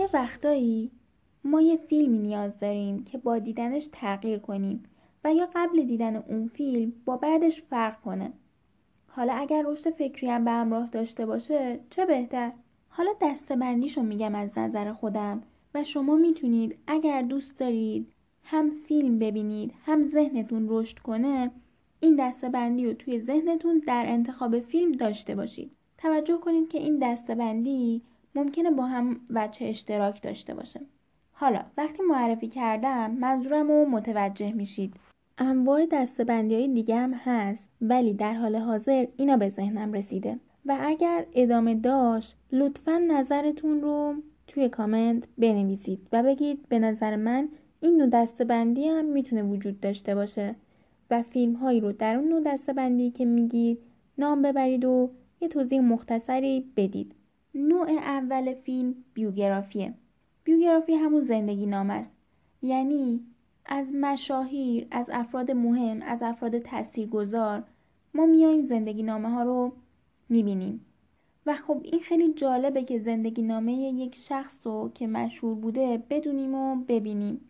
یه وقتایی ما یه فیلمی نیاز داریم که با دیدنش تغییر کنیم و یا قبل دیدن اون فیلم با بعدش فرق کنه. حالا اگر رشد فکری هم به همراه داشته باشه چه بهتر؟ حالا دستبندیشو میگم از نظر خودم و شما می‌تونید اگر دوست دارید هم فیلم ببینید هم ذهنتون رشد کنه این دستبندی رو توی ذهنتون در انتخاب فیلم داشته باشید. توجه کنید که این دستبندی ممکنه با هم وجه اشتراک داشته باشه حالا وقتی معرفی کردم منظورم رو متوجه میشید. انواع دستبندی های دیگه هم هست ولی در حال حاضر اینا به ذهنم رسیده. و اگر ادامه داشت لطفا نظرتون رو توی کامنت بنویسید و بگید به نظر من این نوع دستبندی هم می‌تونه وجود داشته باشه و فیلم هایی رو در اون نوع دستبندی که میگید نام ببرید و یه توضیح مختصری بدید. نوع اول فیلم بیوگرافیه. بیوگرافی همون زندگی نام است. یعنی از مشاهیر از افراد مهم از افراد تاثیرگذار ما میایم زندگی نامه ها رو می‌بینیم. و خب این خیلی جالبه که زندگی نامه یک شخص رو که مشهور بوده بدونیم و ببینیم.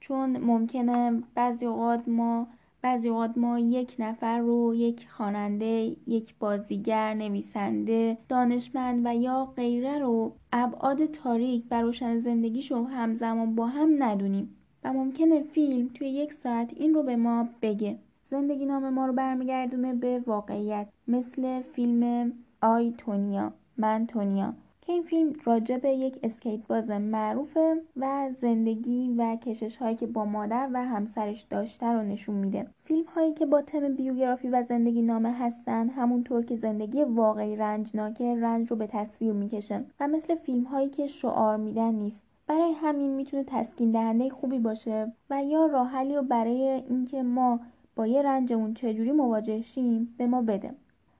چون ممکنه بعضی اوقات ما بعضی اوقات ما یک نفر رو یک خواننده، یک بازیگر، نویسنده، دانشمند و یا غیره رو ابعاد تاریک و روشن زندگیشو همزمان با هم ندونیم و ممکنه فیلم توی یک ساعت این رو به ما بگه. زندگی نام ما رو برمیگردونه به واقعیت مثل فیلم آی تونیا من تونیا که این فیلم راجع به یک اسکیت باز معروفه و زندگی و کشش هایی که با مادر و همسرش داشته رو نشون میده. فیلم هایی که با تم بیوگرافی و زندگی نامه هستن همونطور که زندگی واقعی رنجناکه رنج رو به تصویر می‌کشه و مثل فیلم هایی که شعار میدن نیست. برای همین می‌تونه تسکین دهنده خوبی باشه و یا راه حلی رو برای اینکه ما با یه رنجمون چجوری مواجه شیم به ما بده.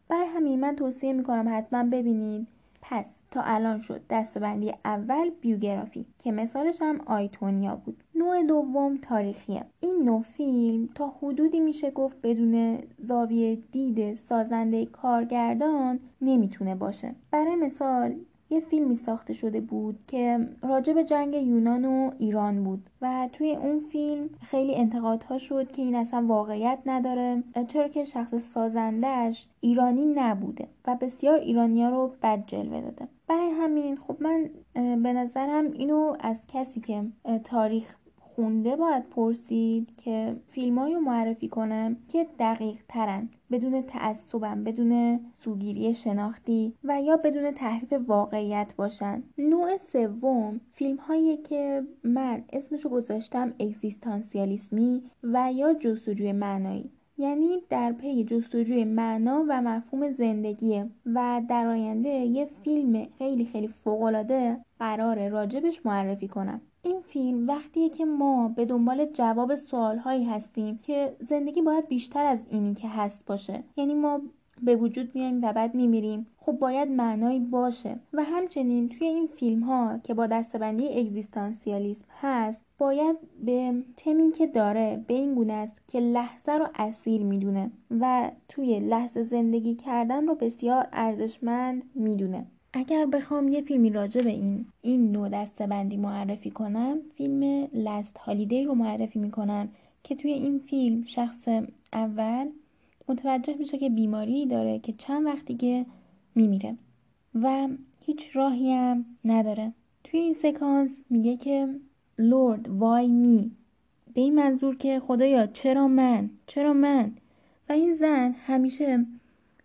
برای همین من توصیه می‌کنم حتما ببینید. پس تا الان شد دستبندی اول بیوگرافی که مثالش هم آیتونیا بود. نوع دوم تاریخیه این نوع فیلم تا حدودی میشه گفت بدون زاویه دید سازنده کارگردان نمی‌تونه باشه. برای مثال یه فیلمی ساخته شده بود که راجع به جنگ یونان و ایران بود و توی اون فیلم خیلی انتقادها شد که این اصلا واقعیت نداره. چرا که شخص سازندهش ایرانی نبوده و بسیار ایرانیا رو بد جلوه داده. برای همین خب من به نظرم اینو از کسی که تاریخ خونده باید پرسید که فیلمایی رو معرفی کنم که دقیق ترن بدون تعصبم بدون سوگیری شناختی و یا بدون تحریف واقعیت باشن. نوع سوم فیلم هایی که من اسمشو گذاشتم اگزیستانسیالیسمی و یا جستجوی معنایی. یعنی در پی جستجوی معنا و مفهوم زندگیه و در آینده یه فیلم خیلی خیلی فوقالعاده قرار راجبش معرفی کنم. این فیلم وقتیه که ما به دنبال جواب سوالهایی هستیم که زندگی باید بیشتر از اینی که هست باشه. یعنی ما به وجود میایم و بعد میمیریم. خب باید معنایی باشه. و همچنین توی این فیلم ها که با دستبندی اگزیستانسیالیسم هست باید به تمی که داره به این گونه است که لحظه رو اصیل می‌دونه و توی لحظه زندگی کردن رو بسیار ارزشمند می‌دونه. اگر بخوام یه فیلمی راجع به این این نوع دستبندی معرفی کنم فیلم لست هالیدی رو معرفی می‌کنم که توی این فیلم شخص اول متوجه میشه که بیماری داره که چند وقت دیگه میمیره و هیچ راهی هم نداره. توی این سکانس میگه که لورد وای می به این منظور که خدایا چرا من؟ چرا من؟ و این زن همیشه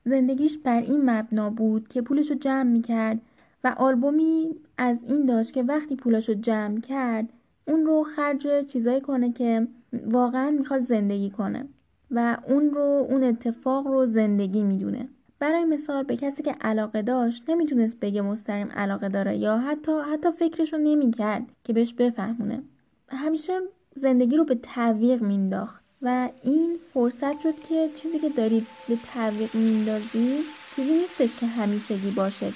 زندگیش بر این مبنا بود که پولش رو جمع می‌کرد و آلبومی از این داشت که وقتی پولش رو جمع کرد اون رو خرج چیزایی کنه که واقعا می‌خواد زندگی کنه و اون رو اون اتفاق رو زندگی می‌دونه. برای مثال به کسی که علاقه داشت نمی‌تونست بگه مستقیم علاقه داره یا حتی حتی فکرش رو نمی‌کرد که بهش بفهمونه. همیشه زندگی رو به تعویق مینداخت و این فرصت شد که چیزی که دارید به تعویق میندازید چیزی نیستش که همیشگی باشه.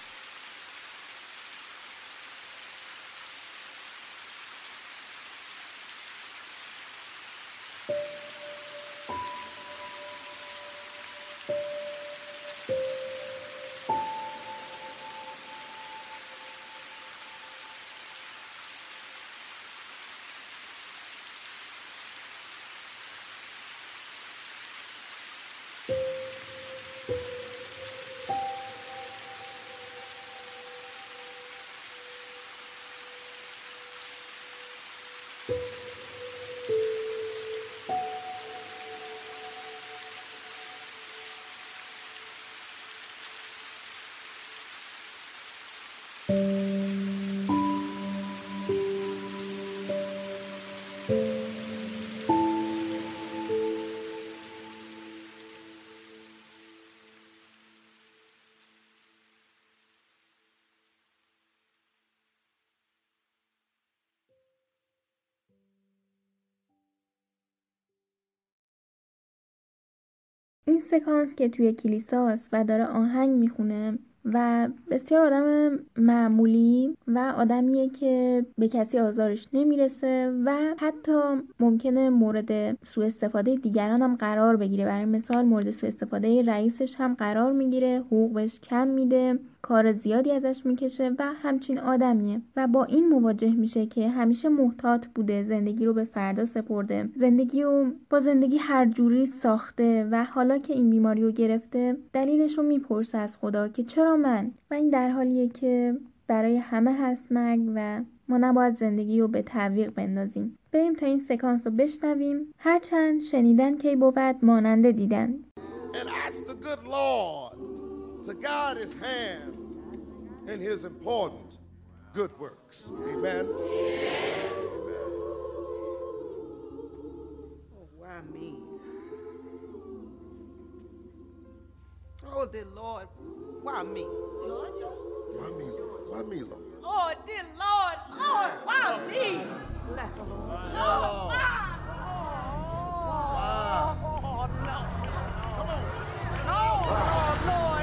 این سکانس که توی کلیساست و داره آهنگ می‌خونه و بسیار آدم معمولی و آدمیه که به کسی آزارش نمی‌رسه و حتی ممکنه مورد سوء استفاده دیگران هم قرار بگیره. برای مثال مورد سوء استفاده رئیسش هم قرار می‌گیره حقوق بهش کم میده کار زیادی ازش می‌کشه و همچین آدمیه. و با این مواجه میشه که همیشه محتاط بوده زندگی رو به فردا سپرده. زندگی رو با زندگی هر جوری ساخته و حالا که این بیماری رو گرفته دلیلش رو می‌پرسه از خدا که چرا من و این در حالیه که برای همه هست مرگ و ما نباید زندگی رو به تعویق بندازیم بریم تا این سکانس رو بشنویم هرچند شنیدن کی بود ماننده دیدن to guide his hand in his important good works. Amen. Amen. Oh, why me? Oh, dear Lord, why me? Georgia? Why me, Lord? Why me, Lord? Oh, dear Lord, Lord, why me? Bless the Lord. Oh, no. Come on. Oh, Lord, why?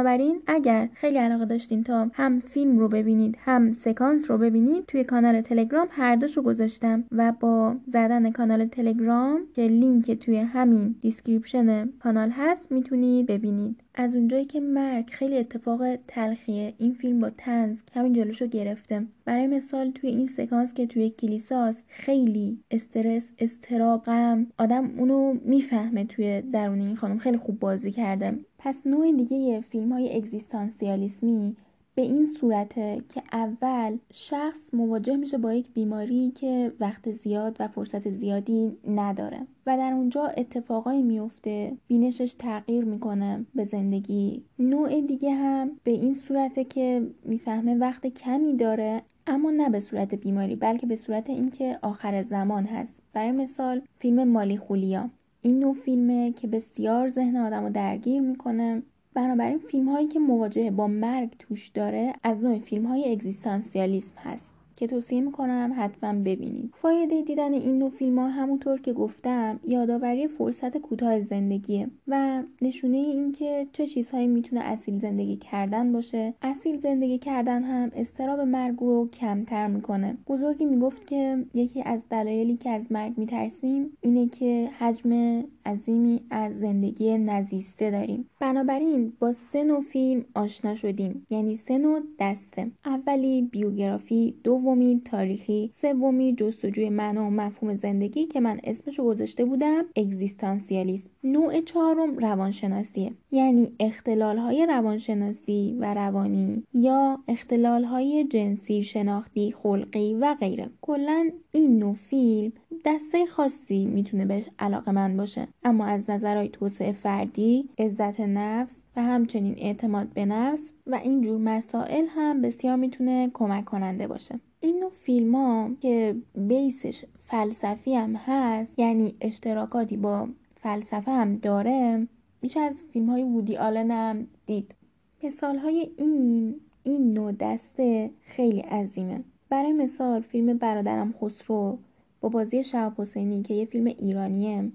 بنابراین اگر خیلی علاقه داشتین تا هم فیلم رو ببینید هم سکانس رو ببینید توی کانال تلگرام هر دوش رو گذاشتم و با زدن کانال تلگرام که لینک توی همین description کانال هست می‌تونید ببینید. از اونجایی که مرگ خیلی اتفاق تلخیه این فیلم با طنز همین جلوشو گرفته. برای مثال توی این سکانس که توی کلیساست خیلی استرس اضطراب غم آدم اونو می‌فهمه توی درون این خانم. خیلی خوب بازی کرده. پس نوع دیگه فیلم های اگزیستانسیالیسمی به این صورته که اول شخص مواجه میشه با یک بیماری که وقت زیاد و فرصت زیادی نداره و در اونجا اتفاقایی میفته بینشش تغییر می‌کنه به زندگی. نوع دیگه هم به این صورته که می‌فهمه وقت کمی داره اما نه به صورت بیماری بلکه به صورت اینکه آخر زمان هست. برای مثال فیلم مالی خولیا. این نوع فیلمه که بسیار ذهن آدم رو درگیر می‌کنه بنابراین فیلم هایی که مواجهه با مرگ توش داره از نوع فیلم های اگزیستانسیالیسم هست. که توصیه می‌کنم حتما ببینید. فایده دیدن این نوع فیلم ها همونطور که گفتم یادآوری فرصت کوتاه زندگیه و نشونه اینکه چه چیزهایی می‌تونه اصیل زندگی کردن باشه. اصیل زندگی کردن هم استراب مرگ رو کمتر می‌کنه. بزرگی می‌گفت که یکی از دلایلی که از مرگ میترسیم اینه که حجم عظیمی از زندگی نزیسته داریم. بنابراین با سه نوع فیلم آشنا شدیم یعنی سه نوع دسته. اولی بیوگرافی دومی تاریخی سومی جستجوی معنا و مفهوم زندگی که من اسمشو گذاشته بودم اگزیستانسیالیسم. نوع چهارم روانشناسیه. یعنی اختلال های روانشناسی و روانی یا اختلال های جنسی شناختی خلقی و غیره. کلا این نوع فیلم دسته خاصی می‌تونه بهش علاقه من باشه. اما از نظرهای توسعه فردی عزت نفس و همچنین اعتماد به نفس و اینجور مسائل هم بسیار می‌تونه کمک کننده باشه. این نوع فیلم ها که بیسش فلسفی هم هست یعنی اشتراکاتی با فلسفه هم داره میشه از فیلم های وودی آلن هم دید. مثال های این این نوع دسته خیلی عظیمه. برای مثال فیلم برادرم خسرو با بازی شهاب حسینی که یه فیلم ایرانیه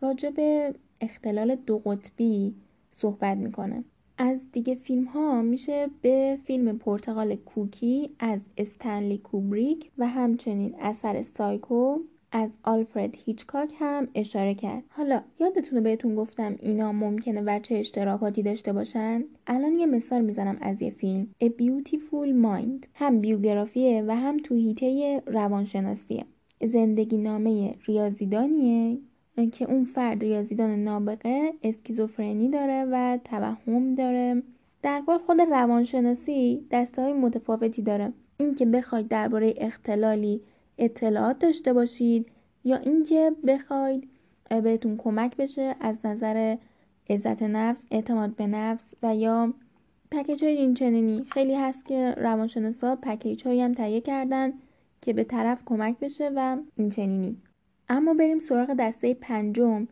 راجع به اختلال دو قطبی صحبت می‌کنه. از دیگه فیلم ها میشه به فیلم پرتغال کوکی از استنلی کوبریک و همچنین اثر سایکو از آلفرد هیچکاک هم اشاره کرد. حالا یادتونه بهتون گفتم اینا ممکنه وچه اشتراکاتی داشته باشن؟ الان یه مثال می‌زنم از یه فیلم. A Beautiful Mind. هم بیوگرافیه و هم تو هیته روانشناسیه. زندگی نامه ریاضیدانیه که اون فرد ریاضیدان نابغه اسکیزوفرنی داره و توهم داره. در کل خود روانشناسی دسته های متفاوتی داره. اینکه بخواید درباره اختلالی اطلاعات داشته باشید یا اینکه بخواید بهتون کمک بشه از نظر عزت نفس اعتماد به نفس و یا پکیج های این خیلی هست که روانشناسا پکیج هایی هم تهیه کردن که به طرف کمک بشه و این اما بریم سراغ دسته پنجم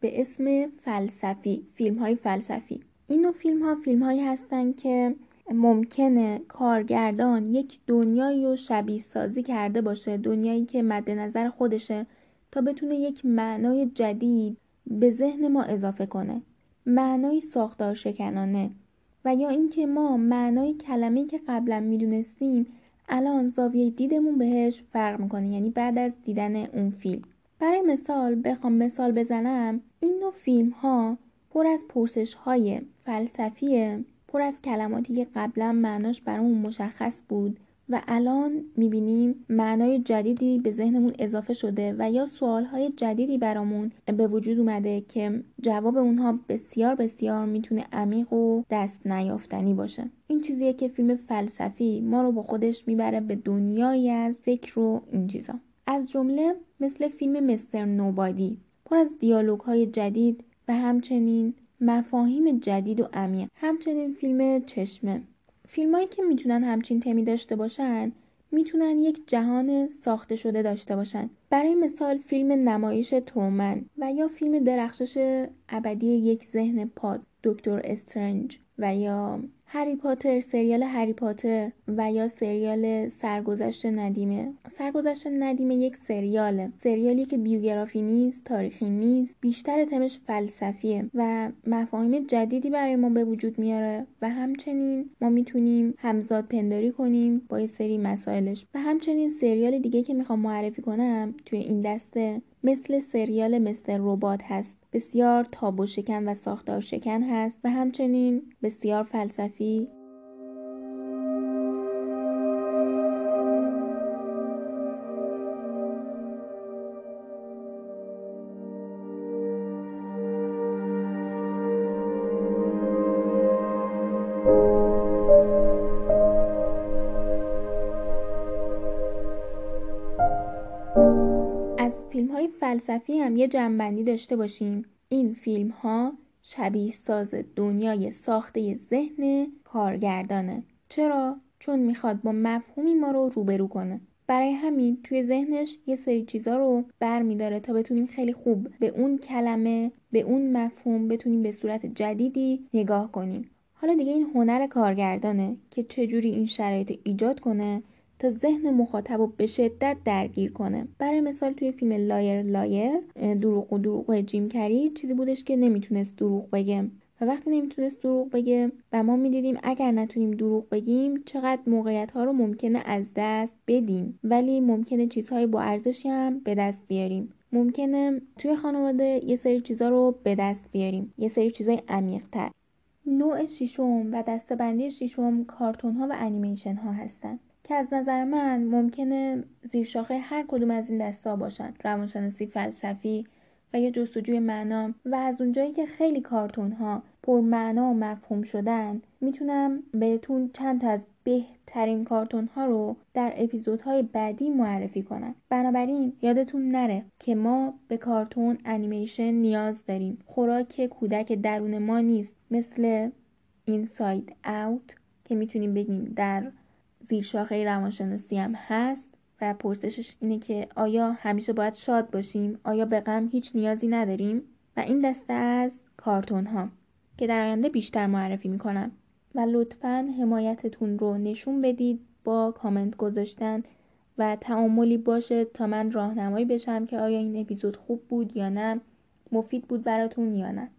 به اسم فلسفی فیلم های فلسفی. این نوع فیلم ها فیلم هایی هستن که ممکنه کارگردان یک دنیایی رو شبیه سازی کرده باشه دنیایی که مد نظر خودشه تا بتونه یک معنای جدید به ذهن ما اضافه کنه. معنای ساختار شکنانه و یا اینکه ما معنای کلمه که قبلا می‌دونستیم الان زاویه دیدمون بهش فرق می‌کنه یعنی بعد از دیدن اون فیلم. برای مثال بخوام مثال بزنم این نوع فیلم ها پر از پرسش های فلسفیه پر از کلماتی که قبلا معناش برامون مشخص بود و الان می‌بینیم معنای جدیدی به ذهنمون اضافه شده و یا سوالهای جدیدی برامون به وجود اومده که جواب اونها بسیار بسیار می‌تونه عمیق و دست نیافتنی باشه. این چیزیه که فیلم فلسفی ما رو با خودش می‌بره به دنیایی از فکر و این چیزا. از جمله مثل فیلم مستر نوبادی پر از دیالوگ های جدید و همچنین مفاهیم جدید و عمیق. همچنین فیلم چشمه. فیلمایی که می‌تونن همچین تمی داشته باشن می‌تونن یک جهان ساخته شده داشته باشن. برای مثال فیلم نمایش ترومن و یا فیلم درخشش ابدی یک ذهن پاد دکتر استرنج و یا هری پاتر سریال هری پاتر و یا سریال سرگذشت ندیمه. سرگذشت ندیمه یک سریاله. سریالی که بیوگرافی نیست تاریخی نیست بیشتر تمش فلسفیه و مفاهیم جدیدی برای ما به وجود میاره و همچنین ما می‌تونیم همزاد پنداری کنیم با یه سری مسائلش. و همچنین سریال دیگه که می‌خوام معرفی کنم توی این دسته مثل سریال مستر ربات هست. بسیار تابو شکن و ساختار شکن هست و همچنین بسیار فلسفی فلسفی هم یه جنبندی داشته باشیم. این فیلم ها شبیه ساز دنیای ساخته ذهن کارگردانه. چرا؟ چون می‌خواد با مفهومی ما رو روبرو کنه. برای همین توی ذهنش یه سری چیزا رو بر میداره تا بتونیم خیلی خوب به اون کلمه به اون مفهوم بتونیم به صورت جدیدی نگاه کنیم. حالا دیگه این هنر کارگردانه که چجوری این شرایط ایجاد کنه؟ تا ذهن مخاطب رو به شدت درگیر کنه. برای مثال توی فیلم Liar Liar دروغگو دروغگو جیم کری چیزی بودش که نمی‌تونست دروغ بگه. و وقتی نمی‌تونست دروغ بگه و ما می‌دیدیم اگر نتونیم دروغ بگیم چقدر موقعیت ها رو ممکنه از دست بدیم. ولی ممکنه چیزهای با ارزشی هم به دست بیاریم. ممکنه توی خانواده یه سری چیزها رو به دست بیاریم. یه سری چیزهای عمیقتر. نوع شیشم و دسته‌بندی شیشم کارتون ها و انیمیشن ها هستن. که از نظر من ممکنه زیرشاخه هر کدوم از این دستا باشن. روانشناسی فلسفی و یا جستجوی معنا. و از اونجایی که خیلی کارتون ها پر معنا و مفهوم شدن می‌تونم بهتون چند تا از بهترین کارتون ها رو در اپیزودهای بعدی معرفی کنم. بنابراین یادتون نره که ما به کارتون انیمیشن نیاز داریم. خوراک کودک درون ما نیست. مثل اینساید اوت که می‌تونیم بگیم در زیر شاخه روانشناسی هم هست و پرسشش اینه که آیا همیشه باید شاد باشیم؟ آیا به غم هیچ نیازی نداریم؟ و این دسته از کارتون ها که در آینده بیشتر معرفی می‌کنم. و لطفا حمایتتون رو نشون بدید با کامنت گذاشتن و تعاملی باشه تا من راهنمایی بشم که آیا این اپیزود خوب بود یا نه مفید بود براتون یا نه.